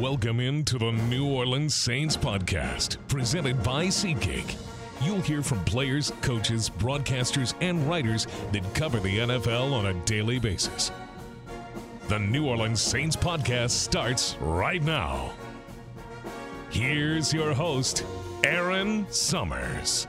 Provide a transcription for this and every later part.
Welcome into the New Orleans Saints podcast, presented by SeatGeek. You'll hear from players, coaches, broadcasters, and writers that cover the NFL on a daily basis. The New Orleans Saints podcast starts right now. Here's your host, Aaron Summers.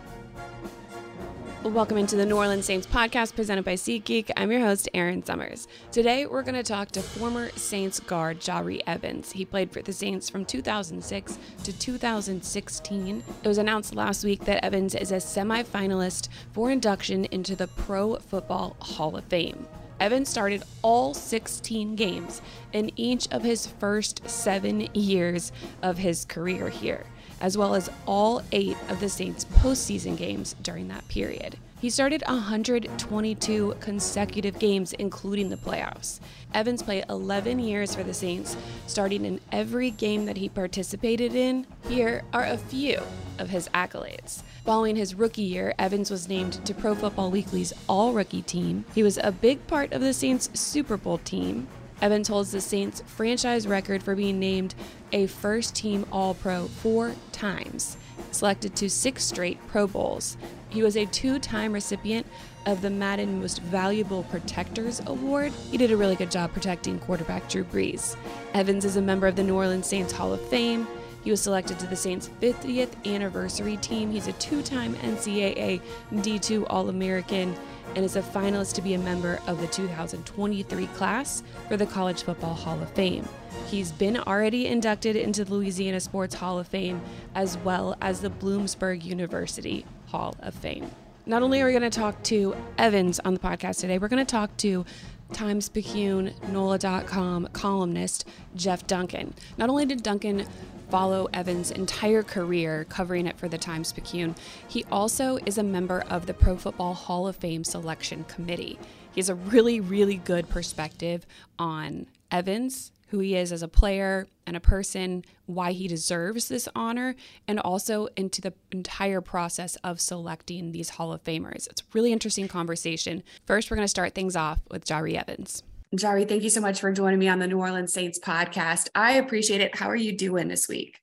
Welcome into the New Orleans Saints podcast presented by SeatGeek. I'm your host, Aaron Summers. Today, we're going to talk to former Saints guard Jahri Evans. He played for the Saints from 2006 to 2016. It was announced last week that Evans is a semifinalist for induction into the Pro Football Hall of Fame. Evans started all 16 games in each of his first seven years of his career here as well as all eight of the Saints' postseason games during that period. He started 122 consecutive games, including the playoffs. Evans played 11 years for the Saints, starting in every game that he participated in. Here are a few of his accolades. Following his rookie year, Evans was named to Pro Football Weekly's All Rookie team. He was a big part of the Saints' Super Bowl team. Evans holds the Saints franchise record for being named a first team All Pro four times, selected to six straight Pro Bowls. He was a two time recipient of the Madden Most Valuable Protectors Award. He did a really good job protecting quarterback Drew Brees. Evans is a member of the New Orleans Saints Hall of Fame. He was selected to the Saints' 50th anniversary team. He's a two time NCAA D2 All American and is a finalist to be a member of the 2023 class for the College Football Hall of Fame. He's been already inducted into the Louisiana Sports Hall of Fame as well as the Bloomsburg University Hall of Fame. Not only are we going to talk to Evans on the podcast today, we're going to talk to Times NOLA.com columnist Jeff Duncan. Not only did Duncan follow Evans' entire career covering it for the Times Picayune, he also is a member of the Pro Football Hall of Fame Selection Committee. He has a really, really good perspective on Evans, who he is as a player and a person, why he deserves this honor, and also into the entire process of selecting these Hall of Famers. It's a really interesting conversation. First, we're going to start things off with Jahri Evans. Jahri, thank you so much for joining me on the New Orleans Saints podcast. I appreciate it. How are you doing this week?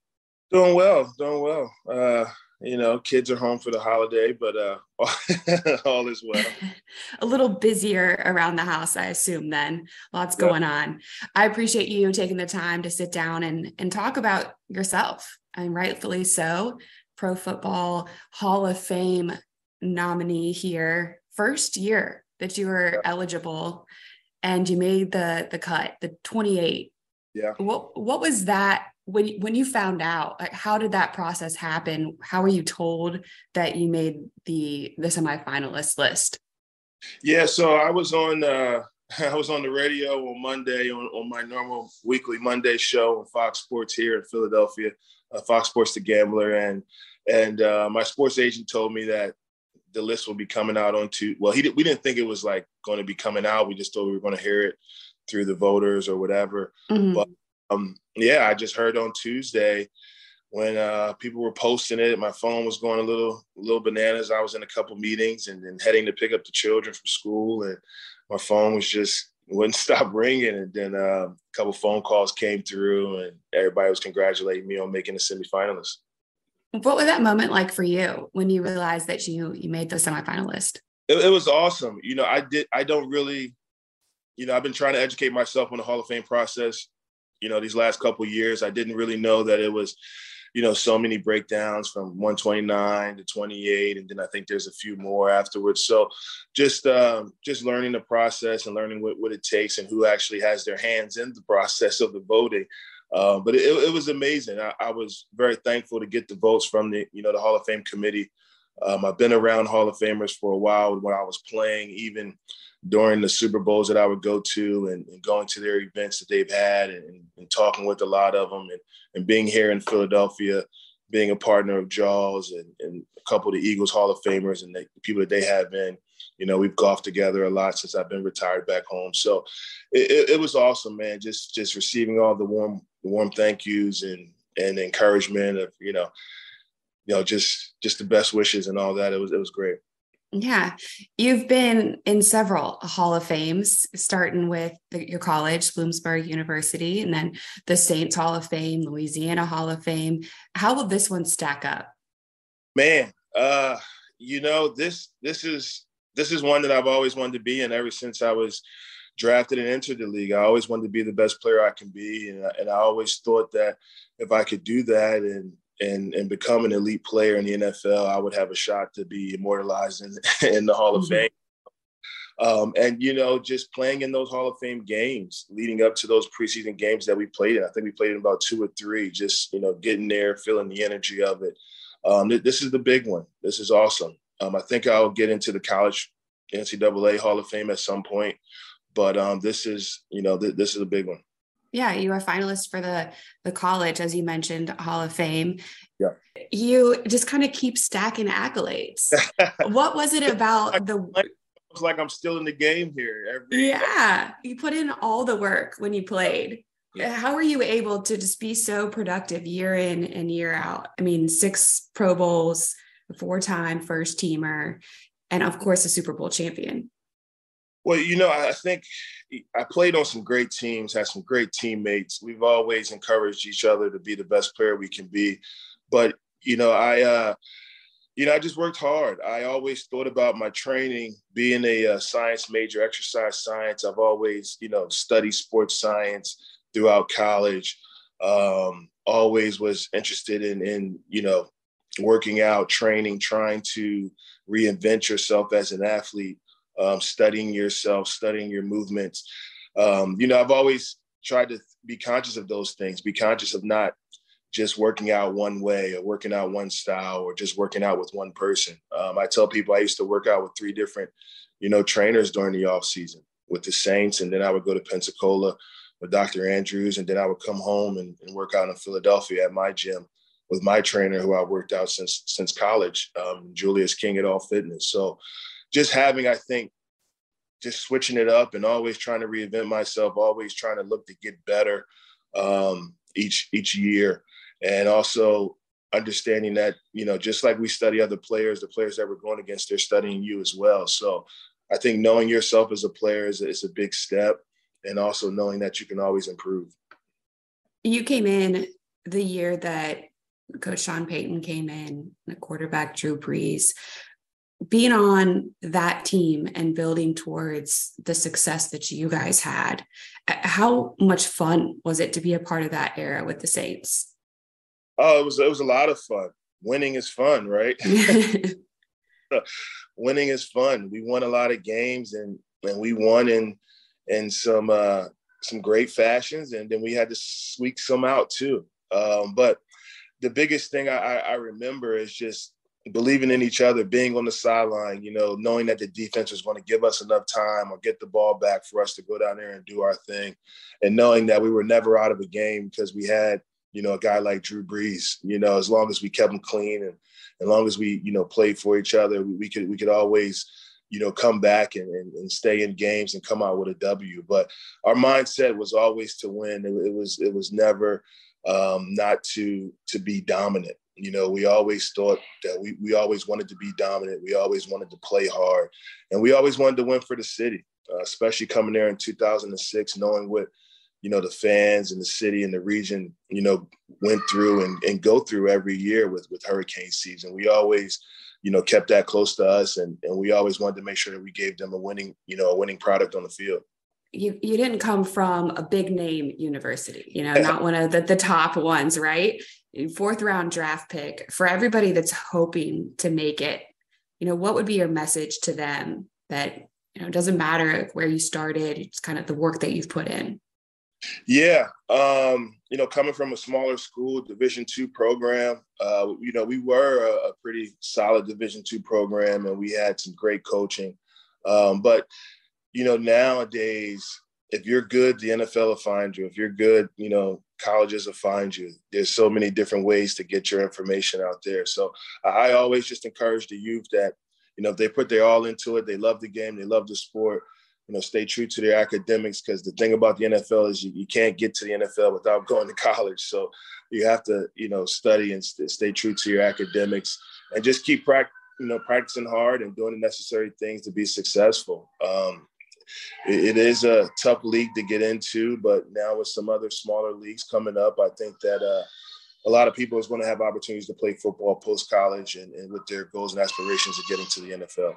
Doing well, doing well. Uh, you know, kids are home for the holiday, but uh, all is well. a little busier around the house, I assume. Then lots going on. I appreciate you taking the time to sit down and and talk about yourself. And rightfully so. Pro Football Hall of Fame nominee here, first year that you were eligible and you made the the cut, the 28. Yeah. What what was that when when you found out? Like how did that process happen? How were you told that you made the the semifinalist list? Yeah, so I was on uh I was on the radio on Monday on, on my normal weekly Monday show on Fox Sports here in Philadelphia, uh, Fox Sports The Gambler, and and uh, my sports agent told me that the list will be coming out on two. Well, he did, we didn't think it was like going to be coming out. We just thought we were going to hear it through the voters or whatever. Mm-hmm. But um, yeah, I just heard on Tuesday when uh, people were posting it. My phone was going a little little bananas. I was in a couple meetings and then heading to pick up the children from school, and my phone was just wouldn't stop ringing. And then uh, a couple phone calls came through, and everybody was congratulating me on making the semifinalists. What was that moment like for you when you realized that you you made the semifinalist? It, it was awesome. You know, I did. I don't really, you know, I've been trying to educate myself on the Hall of Fame process. You know, these last couple years, I didn't really know that it was, you know, so many breakdowns from 129 to 28, and then I think there's a few more afterwards. So, just um, just learning the process and learning what, what it takes and who actually has their hands in the process of the voting. Uh, but it, it, was amazing. I, I, was very thankful to get the votes from the, you know, the Hall of Fame committee. Um, I've been around Hall of Famers for a while when I was playing, even during the Super Bowls that I would go to and, and going to their events that they've had and, and, talking with a lot of them and, and being here in Philadelphia, being a partner of Jaws and, and a couple of the Eagles Hall of Famers and the people that they have been. You know, we've golfed together a lot since I've been retired back home. So it, it, it was awesome, man. Just just receiving all the warm the warm thank yous and and encouragement of you know you know just just the best wishes and all that it was it was great Yeah, you've been in several Hall of Fames, starting with the, your college, Bloomsburg University, and then the Saints Hall of Fame, Louisiana Hall of Fame. How will this one stack up? Man, uh, you know this this is this is one that I've always wanted to be in ever since I was drafted and entered the league. I always wanted to be the best player I can be, and, and I always thought that if I could do that and and and become an elite player in the NFL, I would have a shot to be immortalized in, in the Hall of mm-hmm. Fame. Um, and you know, just playing in those Hall of Fame games leading up to those preseason games that we played in. I think we played in about two or three. Just you know, getting there, feeling the energy of it. Um, this is the big one. This is awesome. Um, I think I'll get into the college NCAA Hall of Fame at some point, but um, this is you know th- this is a big one. Yeah, you are finalist for the the college, as you mentioned, Hall of Fame. Yeah. You just kind of keep stacking accolades. what was it about the it's like I'm still in the game here. Every yeah, you put in all the work when you played. Yeah. How were you able to just be so productive year in and year out? I mean, six Pro Bowls, four time first teamer, and of course, a Super Bowl champion. Well, you know, I think I played on some great teams, had some great teammates. We've always encouraged each other to be the best player we can be. But, you know, I, uh, you know, I just worked hard. I always thought about my training, being a, uh, science major, exercise science. I've always, you know, studied sports science throughout college. Um, always was interested in, in, you know, working out, training, trying to reinvent yourself as an athlete um, studying yourself, studying your movements. Um, you know, I've always tried to be conscious of those things, be conscious of not just working out one way or working out one style or just working out with one person. Um, I tell people I used to work out with three different, you know, trainers during the off season with the Saints, and then I would go to Pensacola with Dr. Andrews, and then I would come home and, and work out in Philadelphia at my gym with my trainer who I worked out since since college, um, Julius King at All Fitness. So just having, I think, just switching it up and always trying to reinvent myself, always trying to look to get better um, each each year, and also understanding that you know just like we study other players, the players that we're going against, they're studying you as well. So I think knowing yourself as a player is, is a big step, and also knowing that you can always improve. You came in the year that Coach Sean Payton came in, the quarterback Drew Brees being on that team and building towards the success that you guys had, how much fun was it to be a part of that era with the Saints? Oh, it was it was a lot of fun. Winning is fun, right? Winning is fun. We won a lot of games and and we won in in some uh some great fashions and then we had to squeak some out too. Um, but the biggest thing I, I remember is just believing in each other, being on the sideline, you know, knowing that the defense was going to give us enough time or get the ball back for us to go down there and do our thing, and knowing that we were never out of a game because we had, you know, a guy like Drew Brees. You know, as long as we kept him clean and as long as we, you know, played for each other, we, we could we could always, you know, come back and, and, and, stay in games and come out with a W. But our mindset was always to win. It, it was it was never um, not to to be dominant you know, we always thought that we, we always wanted to be dominant. We always wanted to play hard. And we always wanted to win for the city, uh, especially coming there in 2006, knowing what, you know, the fans and the city and the region, you know, went through and, and go through every year with, with hurricane season. We always, you know, kept that close to us. And, and we always wanted to make sure that we gave them a winning, you know, a winning product on the field you you didn't come from a big name university, you know, not one of the, the top ones, right? Fourth round draft pick for everybody that's hoping to make it you know what would be your message to them that you know it doesn't matter where you started it's kind of the work that you've put in yeah um you know coming from a smaller school division two program uh you know we were a, a pretty solid division two program and we had some great coaching um but you know nowadays if you're good, the NFL will find you. If you're good, you know, colleges will find you. There's so many different ways to get your information out there. So I always just encourage the youth that, you know, if they put their all into it, they love the game, they love the sport, you know, stay true to their academics. Because the thing about the NFL is you, you can't get to the NFL without going to college. So you have to, you know, study and st- stay true to your academics and just keep practice you know, practicing hard and doing the necessary things to be successful. Um, it, is a tough league to get into, but now with some other smaller leagues coming up, I think that uh, a lot of people is going to have opportunities to play football post college and, and with their goals and aspirations of getting to the NFL.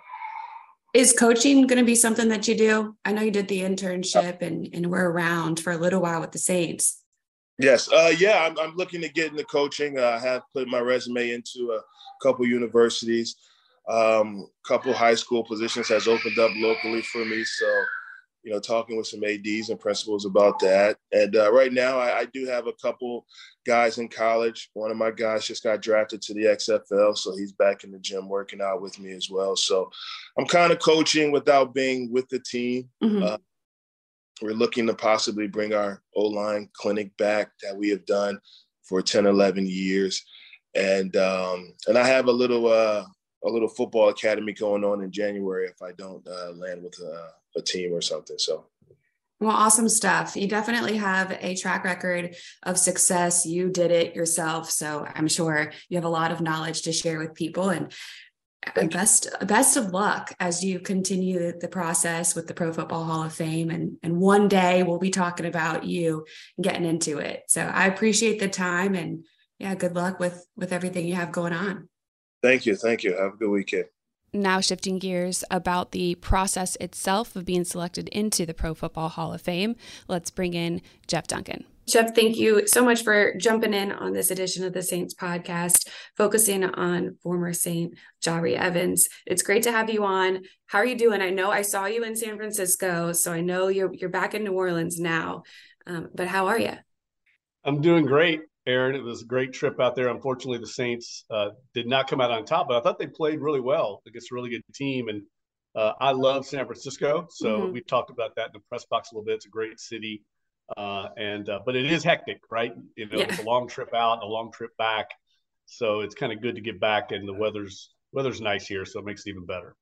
Is coaching going to be something that you do? I know you did the internship and, and we're around for a little while with the Saints. Yes. Uh, yeah, I'm, I'm, looking to get into coaching. Uh, I have put my resume into a couple universities. A um, couple high school positions has opened up locally for me. So, you know, talking with some ADs and principals about that. And uh, right now, I, I, do have a couple guys in college. One of my guys just got drafted to the XFL, so he's back in the gym working out with me as well. So, I'm kind of coaching without being with the team. Mm-hmm. Uh, we're looking to possibly bring our O line clinic back that we have done for 10, 11 years. And um, and I have a little uh, a little football academy going on in January if I don't uh, land with a, a team or something. So well, awesome stuff. You definitely have a track record of success. You did it yourself. So I'm sure you have a lot of knowledge to share with people. And and best best of luck as you continue the process with the Pro Football Hall of Fame, and and one day we'll be talking about you getting into it. So I appreciate the time, and yeah, good luck with with everything you have going on. Thank you, thank you. Have a good weekend. Now shifting gears about the process itself of being selected into the Pro Football Hall of Fame, let's bring in Jeff Duncan. Jeff, thank you so much for jumping in on this edition of the Saints podcast, focusing on former Saint Jahri Evans. It's great to have you on. How are you doing? I know I saw you in San Francisco, so I know you're you're back in New Orleans now. Um, but how are you? I'm doing great, Aaron. It was a great trip out there. Unfortunately, the Saints uh, did not come out on top, but I thought they played really well against a really good team. And uh, I love San Francisco, so mm-hmm. we talked about that in the press box a little bit. It's a great city. Uh, and uh, but it is hectic, right? You know, yeah. it's a long trip out and a long trip back, so it's kind of good to get back, and the weather's weather's nice here, so it makes it even better.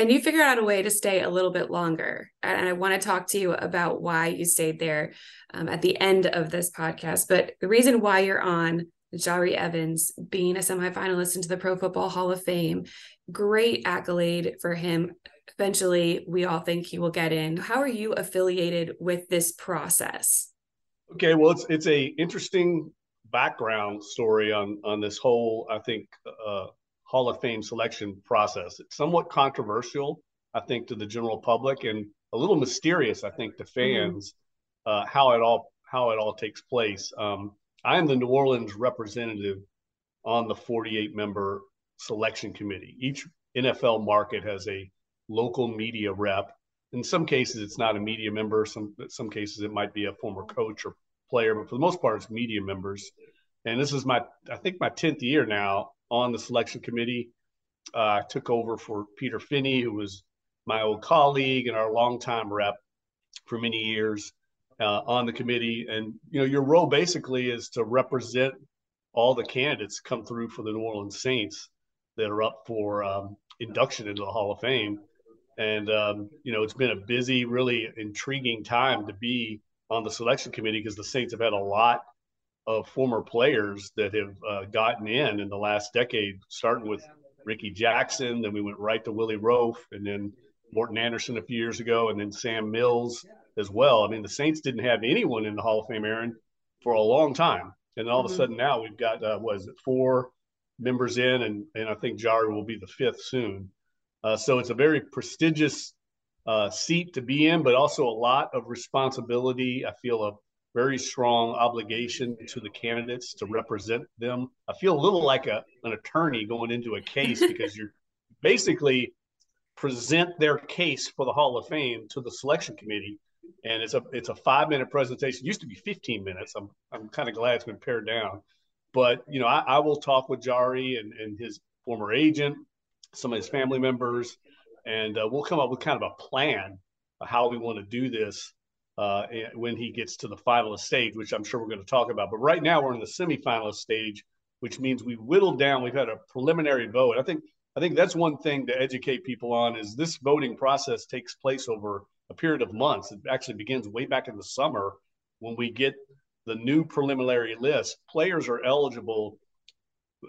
And you figured out a way to stay a little bit longer, and I want to talk to you about why you stayed there um, at the end of this podcast. But the reason why you're on Jahri Evans being a semifinalist into the Pro Football Hall of Fame, great accolade for him eventually we all think he will get in. How are you affiliated with this process? Okay, well, it's it's a interesting background story on on this whole, I think, uh, Hall of Fame selection process. It's somewhat controversial, I think, to the general public, and a little mysterious, I think, to mm-hmm. fans mm-hmm. uh, how it all how it all takes place. Um, I am the New Orleans representative on the 48 member selection committee. Each NFL market has a local media rep. In some cases, it's not a media member. Some some cases, it might be a former coach or player, but for the most part, it's media members. And this is my, I think, my tenth year now on the selection committee. Uh, took over for Peter Finney, who was my old colleague and our longtime rep for many years uh, on the committee. And you know, your role basically is to represent all the candidates come through for the New Orleans Saints that are up for um, induction into the Hall of Fame. And, um, you know, it's been a busy, really intriguing time to be on the selection committee because the Saints have had a lot of former players that have uh, gotten in in the last decade, starting with Rickey Jackson. Then we went right to Willie Roaf and then Morten Andersen a few years ago, and then Sam Mills as well. I mean, the Saints didn't have anyone in the Hall of Fame, Aaron, for a long time. And all mm-hmm. of a mm-hmm. sudden now we've got, uh, was it four members in, and, and I think Jahri will be the fifth soon. Uh, so it's a very prestigious uh, seat to be in, but also a lot of responsibility. I feel a very strong obligation to the candidates to represent them. I feel a little like a, an attorney going into a case because you're basically present their case for the Hall of Fame to the selection committee. And it's a it's a five minute presentation. It used to be 15 minutes. I'm I'm kind of glad it's been pared down. But you know, I, I will talk with Jahri and, and his former agent some of his family members, and uh, we'll come up with kind of a plan of how we want to do this uh, when he gets to the finalist stage, which I'm sure we're going to talk about. But right now we're in the semifinalist stage, which means we whittled down. We've had a preliminary vote. I think I think that's one thing to educate people on is this voting process takes place over a period of months. It actually begins way back in the summer when we get the new preliminary list. Players are eligible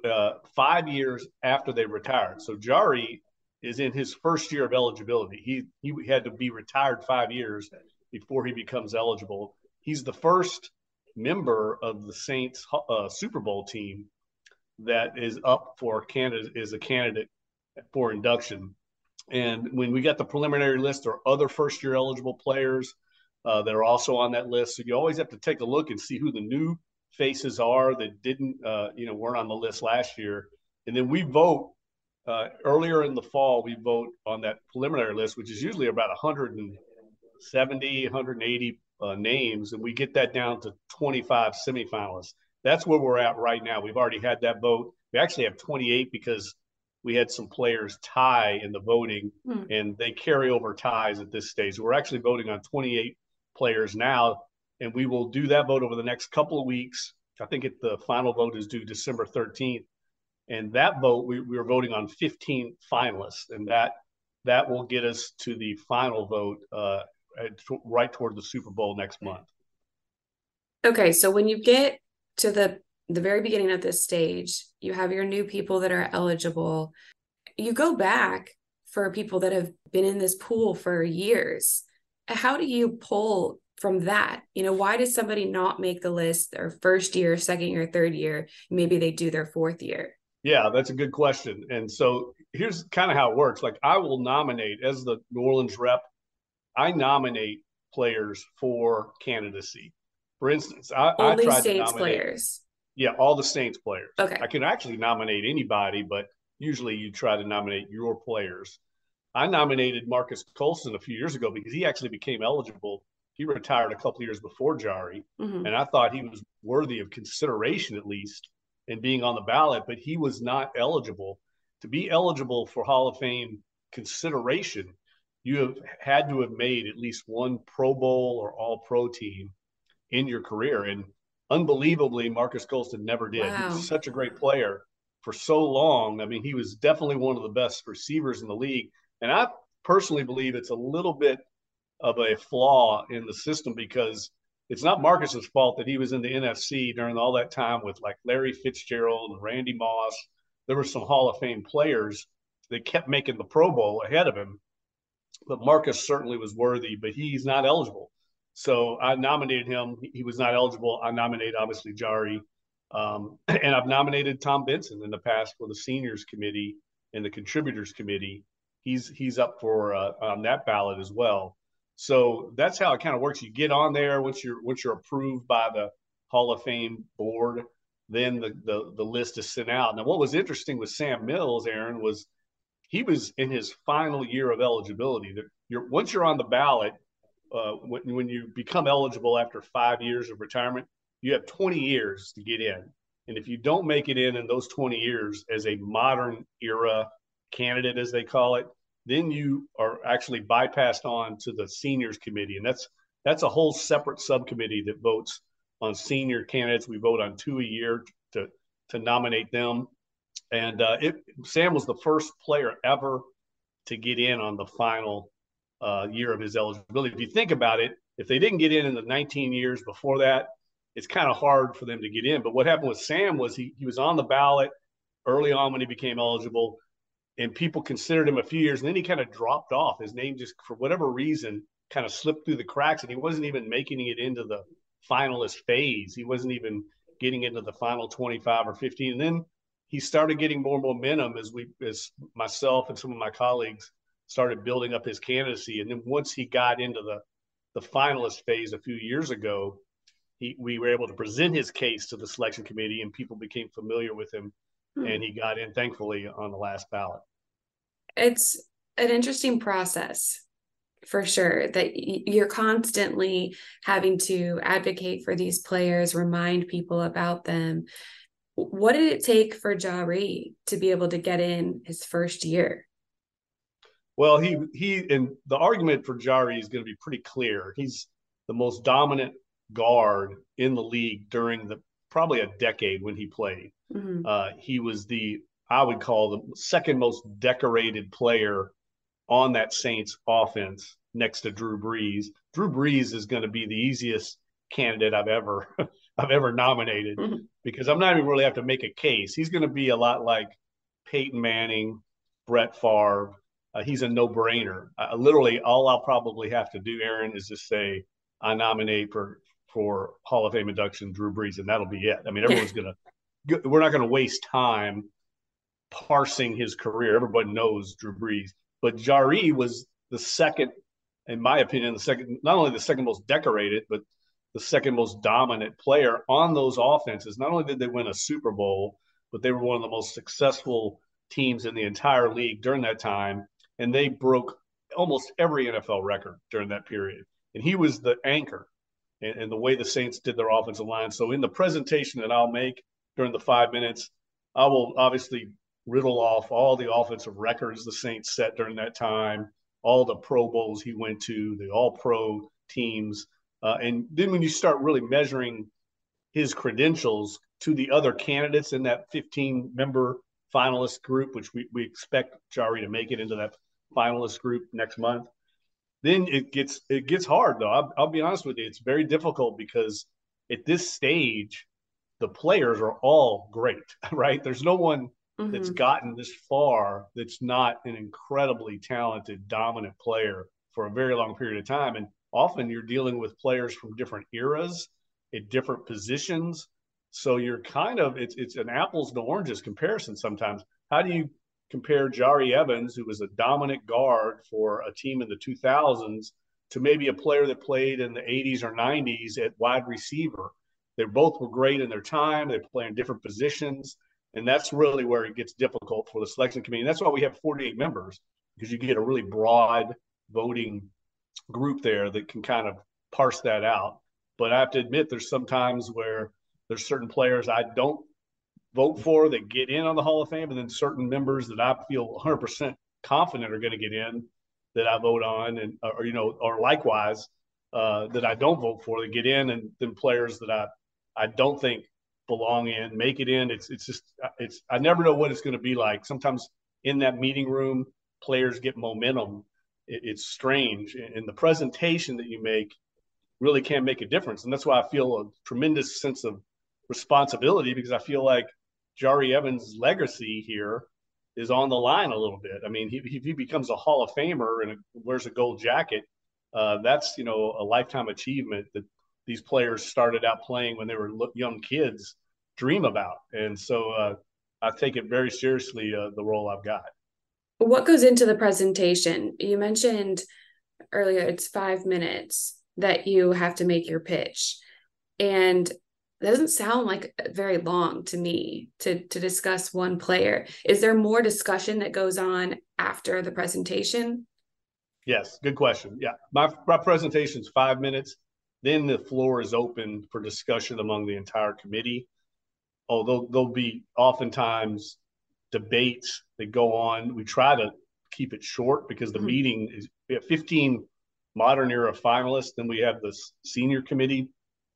uh, five years after they retired. So Jahri is in his first year of eligibility. He he had to be retired five years before he becomes eligible. He's the first member of the Saints uh, Super Bowl team that is up for candidate is a candidate for induction. And when we got the preliminary list, there are other first year eligible players uh, that are also on that list. So you always have to take a look and see who the new faces are that didn't, uh, you know, weren't on the list last year. And then we vote uh, earlier in the fall. We vote on that preliminary list, which is usually about 170, 180 uh, names, and we get that down to 25 semifinalists. That's where we're at right now. We've already had that vote. We actually have 28 because we had some players tie in the voting, hmm. and they carry over ties at this stage. We're actually voting on 28 players now, and we will do that vote over the next couple of weeks. I think it, the final vote is due December 13th, and that vote we, we are voting on 15 finalists, and that that will get us to the final vote uh, Uh, right toward the Super Bowl next month. Okay, so when you get to the the very beginning of this stage, you have your new people that are eligible. You go back for people that have been in this pool for years. How do you pull from that? You know, why does somebody not make the list their first year, second year, third year? Maybe they do their fourth year. Yeah, that's a good question. And so here's kind of how it works. Like I will nominate as the New Orleans rep, I nominate players for candidacy. For instance, I, only I Saints players. Yeah, all the Saints players. Okay. I can actually nominate anybody, but usually you try to nominate your players. I nominated Marques Colston a few years ago because he actually became eligible. He retired a couple years before Jahri, mm-hmm. and I thought he was worthy of consideration at least in being on the ballot, but he was not eligible. To be eligible for Hall of Fame consideration, you have had to have made at least one Pro Bowl or All Pro team in your career. And unbelievably, Marques Colston never did. Wow. He was such a great player for so long. I mean, he was definitely one of the best receivers in the league. And I personally believe it's a little bit of a flaw in the system because it's not Marques's fault that he was in the NFC during all that time with like Larry Fitzgerald and Randy Moss. There were some Hall of Fame players that kept making the Pro Bowl ahead of him. But Marques certainly was worthy, but he's not eligible. So I nominated him. He was not eligible. I nominate obviously Jahri, um, and I've nominated Tom Benson in the past for the seniors committee and the contributors committee. He's he's up for uh, on that ballot as well. So that's how it kind of works. You get on there once you're once you're approved by the Hall of Fame board, then the the, the list is sent out. Now, what was interesting with Sam Mills, Aaron, was he was in his final year of eligibility. You're once you're on the ballot, uh, when, when you become eligible after five years of retirement, you have 20 years to get in. And if you don't make it in in those 20 years as a modern era candidate, as they call it, then you are actually bypassed on to the seniors committee. And that's that's a whole separate subcommittee that votes on senior candidates. We vote on two a year to to nominate them. And uh, it, Sam was the first player ever to get in on the final uh, year of his eligibility. If you think about it, if they didn't get in in the 19 years before that, it's kind of hard for them to get in. But what happened with Sam was he, he was on the ballot early on when he became eligible, and people considered him a few years, and then he kind of dropped off. His name just, for whatever reason, kind of slipped through the cracks, and he wasn't even making it into the finalist phase. He wasn't even getting into the final 25 or 15. And then he started getting more momentum as we, as myself and some of my colleagues started building up his candidacy. And then once he got into the the finalist phase a few years ago, he, we were able to present his case to the selection committee, and people became familiar with him, hmm. and he got in thankfully on the last ballot. It's an interesting process for sure that you're constantly having to advocate for these players remind people about them what did it take for Jahri to be able to get in his first year well, he he and the argument for Jahri is going to be pretty clear. He's the most dominant guard in the league during the probably a decade when he played. Mm-hmm. Uh, he was the I would call the second most decorated player on that Saints offense next to Drew Brees. Drew Brees is going to be the easiest candidate I've ever I've ever nominated mm-hmm. because I'm not even really have to make a case. He's going to be a lot like Peyton Manning, Brett Favre. Uh, he's a no-brainer. Uh, literally, all I'll probably have to do, Aaron, is just say I nominate for for Hall of Fame induction Drew Brees, and that'll be it. I mean, everyone's gonna we're not going to waste time parsing his career. Everybody knows Drew Brees, but Jahri was the second, in my opinion, the second not only the second most decorated, but the second most dominant player on those offenses. Not only did they win a Super Bowl, but they were one of the most successful teams in the entire league during that time, and they broke almost every NFL record during that period. And he was the anchor and, the way the Saints did their offensive line. So in the presentation that I'll make during the five minutes, I will obviously riddle off all the offensive records the Saints set during that time, all the Pro Bowls he went to, the All Pro teams, uh, and then when you start really measuring his credentials to the other candidates in that 15 member finalist group, which we, we expect Jahri to make it into that finalist group next month, then it gets it gets hard though. I'll, I'll be honest with you, it's very difficult because at this stage, the players are all great, right? There's no one mm-hmm. that's gotten this far that's not an incredibly talented, dominant player for a very long period of time. And often you're dealing with players from different eras at different positions. So you're kind of it's it's an apples to oranges comparison sometimes. How do you compare Jahri Evans, who was a dominant guard for a team in the 2000s, to maybe a player that played in the 80s or 90s at wide receiver? They both were great in their time. They play in different positions. And that's really where it gets difficult for the selection committee. And that's why we have 48 members, because you get a really broad voting group there that can kind of parse that out. But I have to admit, there's sometimes where there's certain players I don't vote for that get in on the Hall of Fame, and then certain members that I feel 100% confident are going to get in that I vote on, and or you know, or likewise uh, that I don't vote for that get in, and then players that I I don't think belong in make it in. It's it's just it's I never know what it's going to be like. Sometimes in that meeting room, players get momentum it, it's strange. And the presentation that you make really can't make a difference. And that's why I feel a tremendous sense of responsibility because I feel like Jahri Evans' legacy here is on the line a little bit. I mean, he, he becomes a Hall of Famer and wears a gold jacket, uh, that's you know a lifetime achievement that these players started out playing when they were young kids dream about. And so uh, I take it very seriously uh, the role I've got what goes into the presentation? You mentioned earlier it's five minutes that you have to make your pitch. And that doesn't sound like very long to me to to discuss one player. Is there more discussion that goes on after the presentation? Yes, good question. Yeah, my my presentation is five minutes. Then the floor is open for discussion among the entire committee. Although there'll be oftentimes debates that go on. We try to keep it short because the mm-hmm. meeting is we have 15 modern era finalists. Then we have the senior committee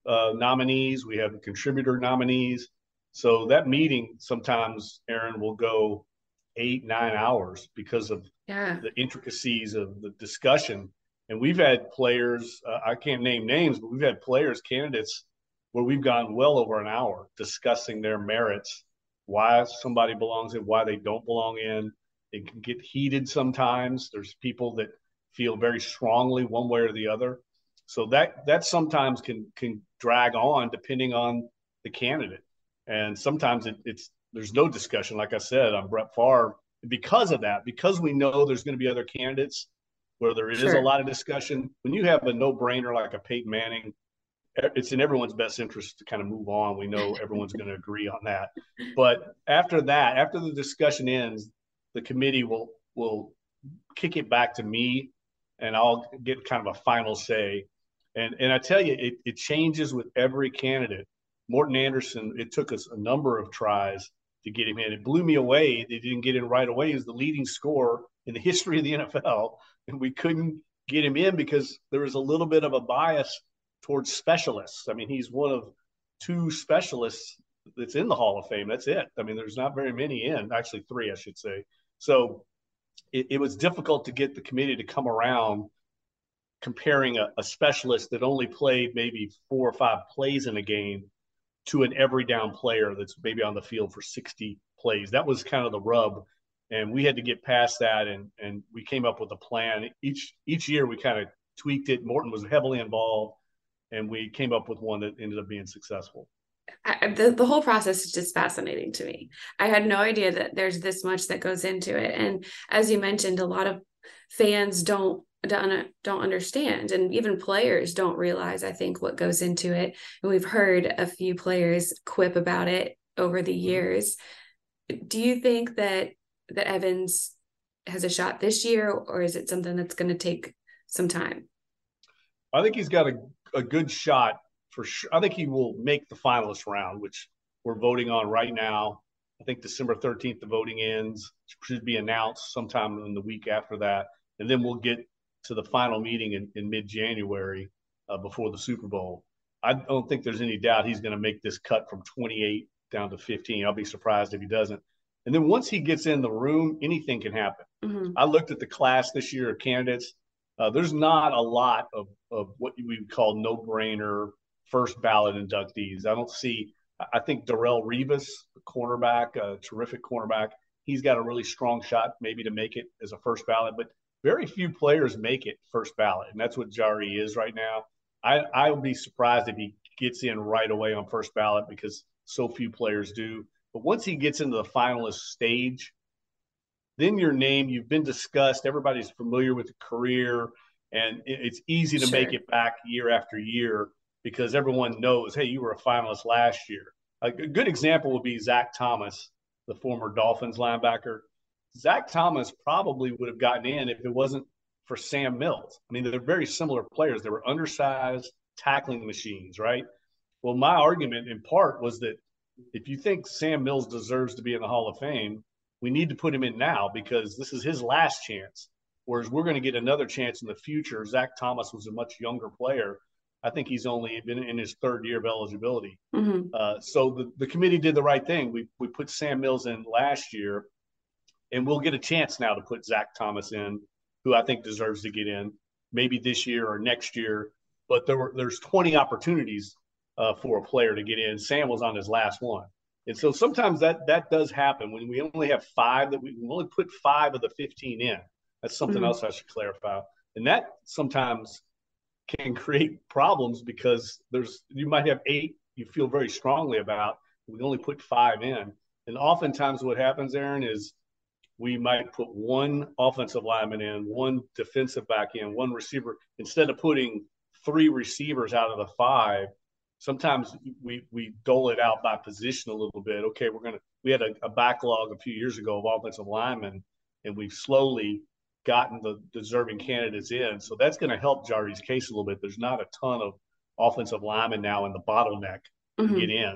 uh, nominees. We have the contributor nominees. So that meeting sometimes, Aaron, will go eight, nine hours because of yeah. the intricacies of the discussion. And we've had players, uh, I can't name names, but we've had players, candidates, where we've gone well over an hour discussing their merits why somebody belongs in, why they don't belong in. It can get heated sometimes. There's people that feel very strongly one way or the other. So that that sometimes can can drag on depending on the candidate. And sometimes it, it's there's no discussion, like I said, on Brett Favre. Because of that, because we know there's going to be other candidates where there is sure. a lot of discussion. When you have a no-brainer like a Peyton Manning, it's in everyone's best interest to kind of move on. We know everyone's going to agree on that. But after that, after the discussion ends, the committee will will kick it back to me, and I'll get kind of a final say. And and I tell you, it, it changes with every candidate. Morten Andersen, it took us a number of tries to get him in. It blew me away. They didn't get in right away. He was the leading scorer in the history of the NFL, and we couldn't get him in because there was a little bit of a bias towards specialists. I mean, he's one of two specialists that's in the Hall of Fame. That's it. I mean, there's not very many in, actually three, I should say. So it, it was difficult to get the committee to come around comparing a, a specialist that only played maybe four or five plays in a game to an every down player that's maybe on the field for 60 plays. That was kind of the rub. And we had to get past that and and we came up with a plan. Each each year we kind of tweaked it. Morten was heavily involved and we came up with one that ended up being successful. I, the, the whole process is just fascinating to me. I had no idea that there's this much that goes into it. And as you mentioned, a lot of fans don't don't don't understand and even players don't realize i think what goes into it and we've heard a few players quip about it over the mm-hmm. years do you think that that evans has a shot this year or is it something that's going to take some time i think he's got a, a good shot for sure i think he will make the finalist round which we're voting on right now i think december 13th the voting ends should be announced sometime in the week after that and then we'll get to the final meeting in, in mid January uh, before the Super Bowl. I don't think there's any doubt he's going to make this cut from 28 down to 15. I'll be surprised if he doesn't. And then once he gets in the room, anything can happen. Mm-hmm. I looked at the class this year of candidates. Uh, there's not a lot of, of what we would call no brainer first ballot inductees. I don't see, I think Darrelle Revis, the cornerback, a terrific cornerback, he's got a really strong shot maybe to make it as a first ballot. But very few players make it first ballot, and that's what Jahri is right now. I I would be surprised if he gets in right away on first ballot because so few players do. But once he gets into the finalist stage, then your name you've been discussed. Everybody's familiar with the career, and it's easy to sure. make it back year after year because everyone knows, hey, you were a finalist last year. A good example would be Zach Thomas, the former Dolphins linebacker. Zach Thomas probably would have gotten in if it wasn't for Sam Mills. I mean, they're very similar players. They were undersized tackling machines, right? Well, my argument in part was that if you think Sam Mills deserves to be in the Hall of Fame, we need to put him in now because this is his last chance. Whereas we're going to get another chance in the future. Zach Thomas was a much younger player. I think he's only been in his third year of eligibility. Mm-hmm. Uh, so the, the committee did the right thing. We, we put Sam Mills in last year and we'll get a chance now to put Zach Thomas in, who I think deserves to get in, maybe this year or next year. But there were there's 20 opportunities uh, for a player to get in. Sam was on his last one, and so sometimes that that does happen when we only have five that we, we only put five of the 15 in. That's something mm-hmm. else I should clarify, and that sometimes can create problems because there's you might have eight you feel very strongly about. We only put five in, and oftentimes what happens, Aaron, is we might put one offensive lineman in, one defensive back in, one receiver instead of putting three receivers out of the five. Sometimes we we dole it out by position a little bit. Okay, we're gonna we had a, a backlog a few years ago of offensive linemen, and we've slowly gotten the deserving candidates in. So that's going to help Jahri's case a little bit. There's not a ton of offensive linemen now in the bottleneck mm-hmm. to get in.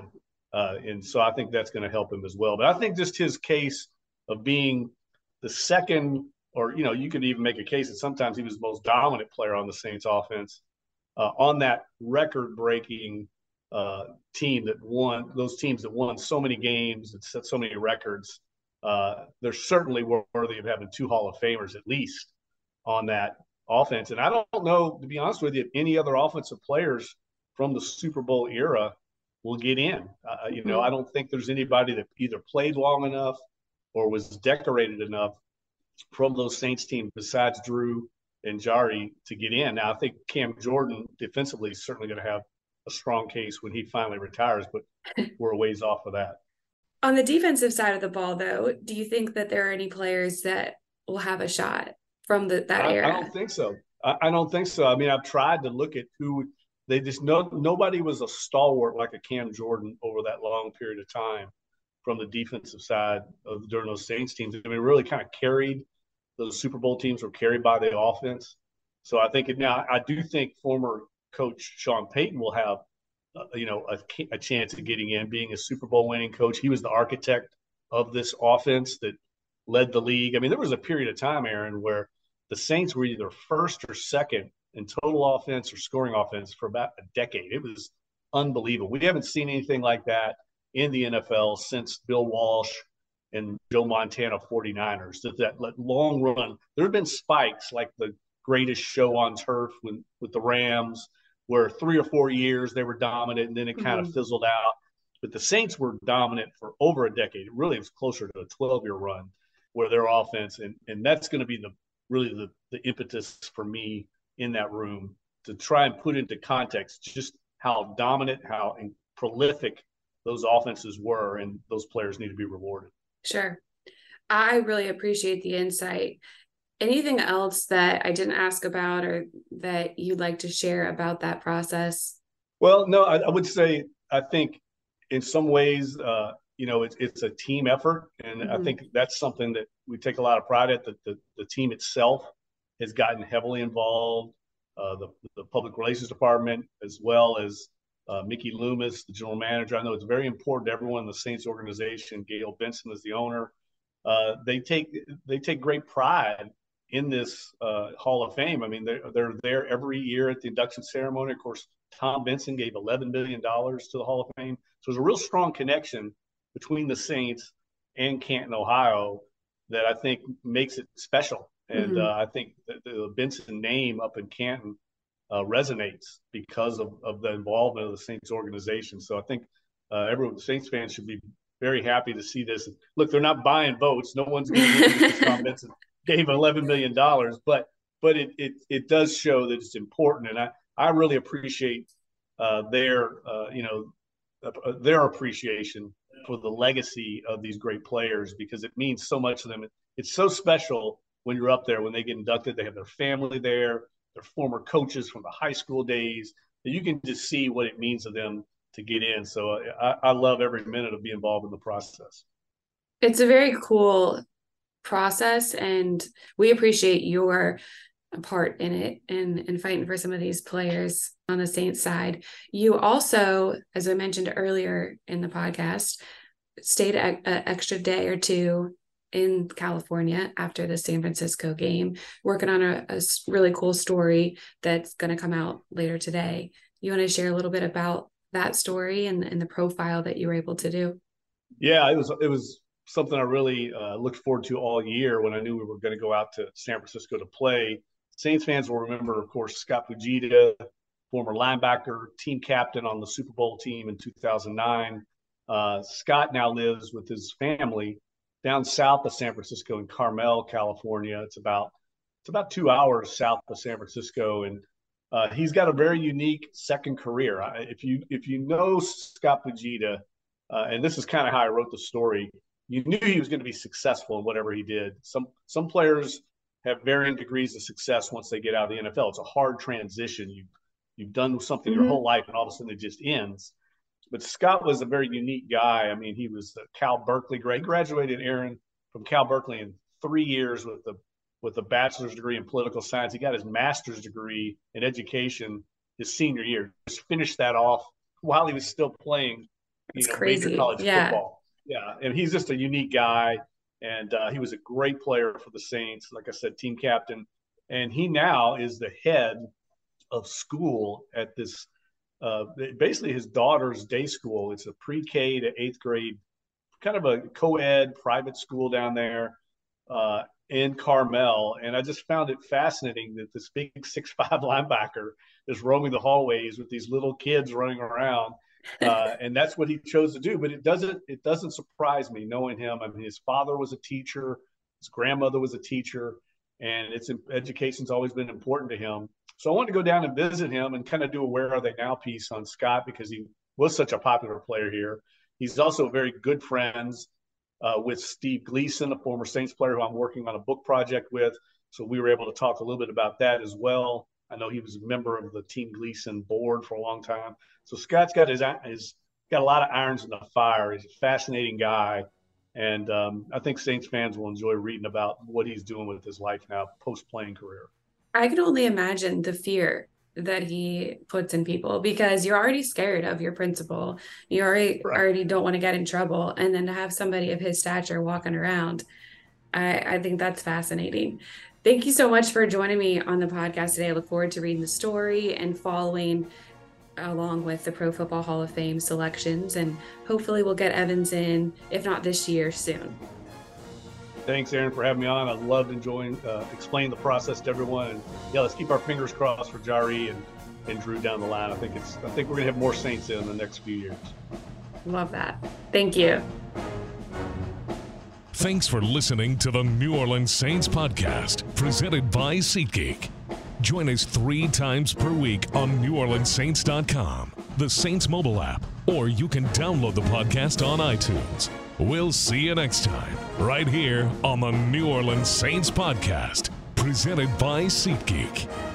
Uh, and so I think that's going to help him as well. But I think just his case of being the second, or you know, you could even make a case that sometimes he was the most dominant player on the Saints offense uh, on that record-breaking uh, team that won those teams that won so many games and set so many records. Uh, they're certainly worthy of having two Hall of Famers at least on that offense. And I don't know, to be honest with you, if any other offensive players from the Super Bowl era will get in. Uh, you know, I don't think there's anybody that either played long enough or was decorated enough from those Saints team besides Drew and Jahri to get in. Now I think Cam Jordan defensively is certainly going to have a strong case when he finally retires, but we're a ways off of that. On the defensive side of the ball, though, do you think that there are any players that will have a shot from the, that I, era? I don't think so. I, I, don't think so. I mean, I've tried to look at who they just no nobody was a stalwart like a Cam Jordan over that long period of time from the defensive side of during those Saints teams. I mean, really kind of carried those Super Bowl teams were carried by the offense. So I think it, now I do think former coach Sean Payton will have, uh, you know, a, a chance of getting in, being a Super Bowl winning coach. He was the architect of this offense that led the league. I mean, there was a period of time, Aaron, where the Saints were either first or second in total offense or scoring offense for about a decade. It was unbelievable. We haven't seen anything like that in the NFL since Bill Walsh and Joe Montana 49ers. That, that long run, there have been spikes like the greatest show on turf with, with the Rams, where three or four years they were dominant and then it kind mm-hmm. of fizzled out. But the Saints were dominant for over a decade. It really was closer to a 12 year run where their offense, and, and that's going to be the really the, the impetus for me in that room to try and put into context just how dominant, how prolific those offenses were, and those players need to be rewarded. Sure. I really appreciate the insight. Anything else that I didn't ask about or that you'd like to share about that process? Well, no, I, I would say I think in some ways, uh, you know, it's, it's a team effort. And mm-hmm. I think that's something that we take a lot of pride at. The, the, the team itself has gotten heavily involved, uh, the, the public relations department, as well as uh, Mickey Loomis, the general manager. I know it's very important to everyone in the Saints organization. Gayle Benson is the owner. Uh, they take they take great pride in this uh, Hall of Fame. I mean, they're, they're there every year at the induction ceremony. Of course, Tom Benson gave $11 million to the Hall of Fame. So there's a real strong connection between the Saints and Canton, Ohio, that I think makes it special. And mm-hmm. uh, I think the Benson name up in Canton uh, resonates because of, of the involvement of the Saints organization. So I think uh, everyone, Saints fans should be very happy to see this. Look, they're not buying votes. No one's going to Tom Benson gave $11 million, but but it, it it does show that it's important. And I, I really appreciate uh, their, uh, you know, uh, their appreciation for the legacy of these great players because it means so much to them. It's so special when you're up there when they get inducted. They have their family there, their former coaches from the high school days. You can just see what it means to them to get in. So I, I love every minute of being involved in the process. It's a very cool process, and we appreciate your part in it and and fighting for some of these players on the Saints side. You also, as I mentioned earlier in the podcast, stayed an extra day or two in California after the San Francisco game, working on a, a really cool story that's going to come out later today. You want to share a little bit about that story and, and the profile that you were able to do? Yeah, it was it was something I really uh, looked forward to all year when I knew we were going to go out to San Francisco to play. Saints fans will remember, of course, Scott Fujita, former linebacker, team captain on the Super Bowl team in 2009. Uh, Scott now lives with his family down south of San Francisco in Carmel, California. It's about it's about two hours south of San Francisco, and uh, he's got a very unique second career. If you if you know Scott Fujita, uh, and this is kind of how I wrote the story, you knew he was going to be successful in whatever he did. Some some players have varying degrees of success once they get out of the NFL. It's a hard transition. You you've done something mm-hmm. your whole life, and all of a sudden it just ends. But Scott was a very unique guy. I mean, he was a Cal Berkeley grad, graduated Aaron from Cal Berkeley in three years with the with a bachelor's degree in political science. He got his master's degree in education his senior year. Just finished that off while he was still playing, you know, crazy. major college yeah. football. Yeah, and he's just a unique guy and uh, he was a great player for the Saints. Like I said, team captain, and he now is the head of school at this. Uh, basically, his daughter's day school. It's a pre-K to eighth grade, kind of a co-ed private school down there uh, in Carmel. And I just found it fascinating that this big six-five linebacker is roaming the hallways with these little kids running around uh, and that's what he chose to do. But it doesn't it doesn't surprise me knowing him. I mean, his father was a teacher, his grandmother was a teacher, and it's education's always been important to him. So I wanted to go down and visit him and kind of do a "Where Are They Now" piece on Scott because he was such a popular player here. He's also very good friends uh, with Steve Gleason, a former Saints player who I'm working on a book project with. So we were able to talk a little bit about that as well. I know he was a member of the Team Gleason board for a long time. So Scott's got his, his got a lot of irons in the fire. He's a fascinating guy, and um, I think Saints fans will enjoy reading about what he's doing with his life now, post playing career. I can only imagine the fear that he puts in people because you're already scared of your principal. You already right. already don't want to get in trouble, and then to have somebody of his stature walking around, I, I think that's fascinating. Thank you so much for joining me on the podcast today. I look forward to reading the story and following along with the Pro Football Hall of Fame selections. And hopefully, we'll get Evans in, if not this year, soon. Thanks, Aaron, for having me on. I loved enjoying uh, explaining the process to everyone. And yeah, let's keep our fingers crossed for Jahri and, and Drew down the line. I think it's I think we're gonna have more Saints in the next few years. Love that. Thank you. Thanks for listening to the New Orleans Saints podcast, presented by SeatGeek. Join us three times per week on NewOrleansSaints.com, the Saints mobile app, or you can download the podcast on iTunes. We'll see you next time, right here on the New Orleans Saints podcast, presented by SeatGeek.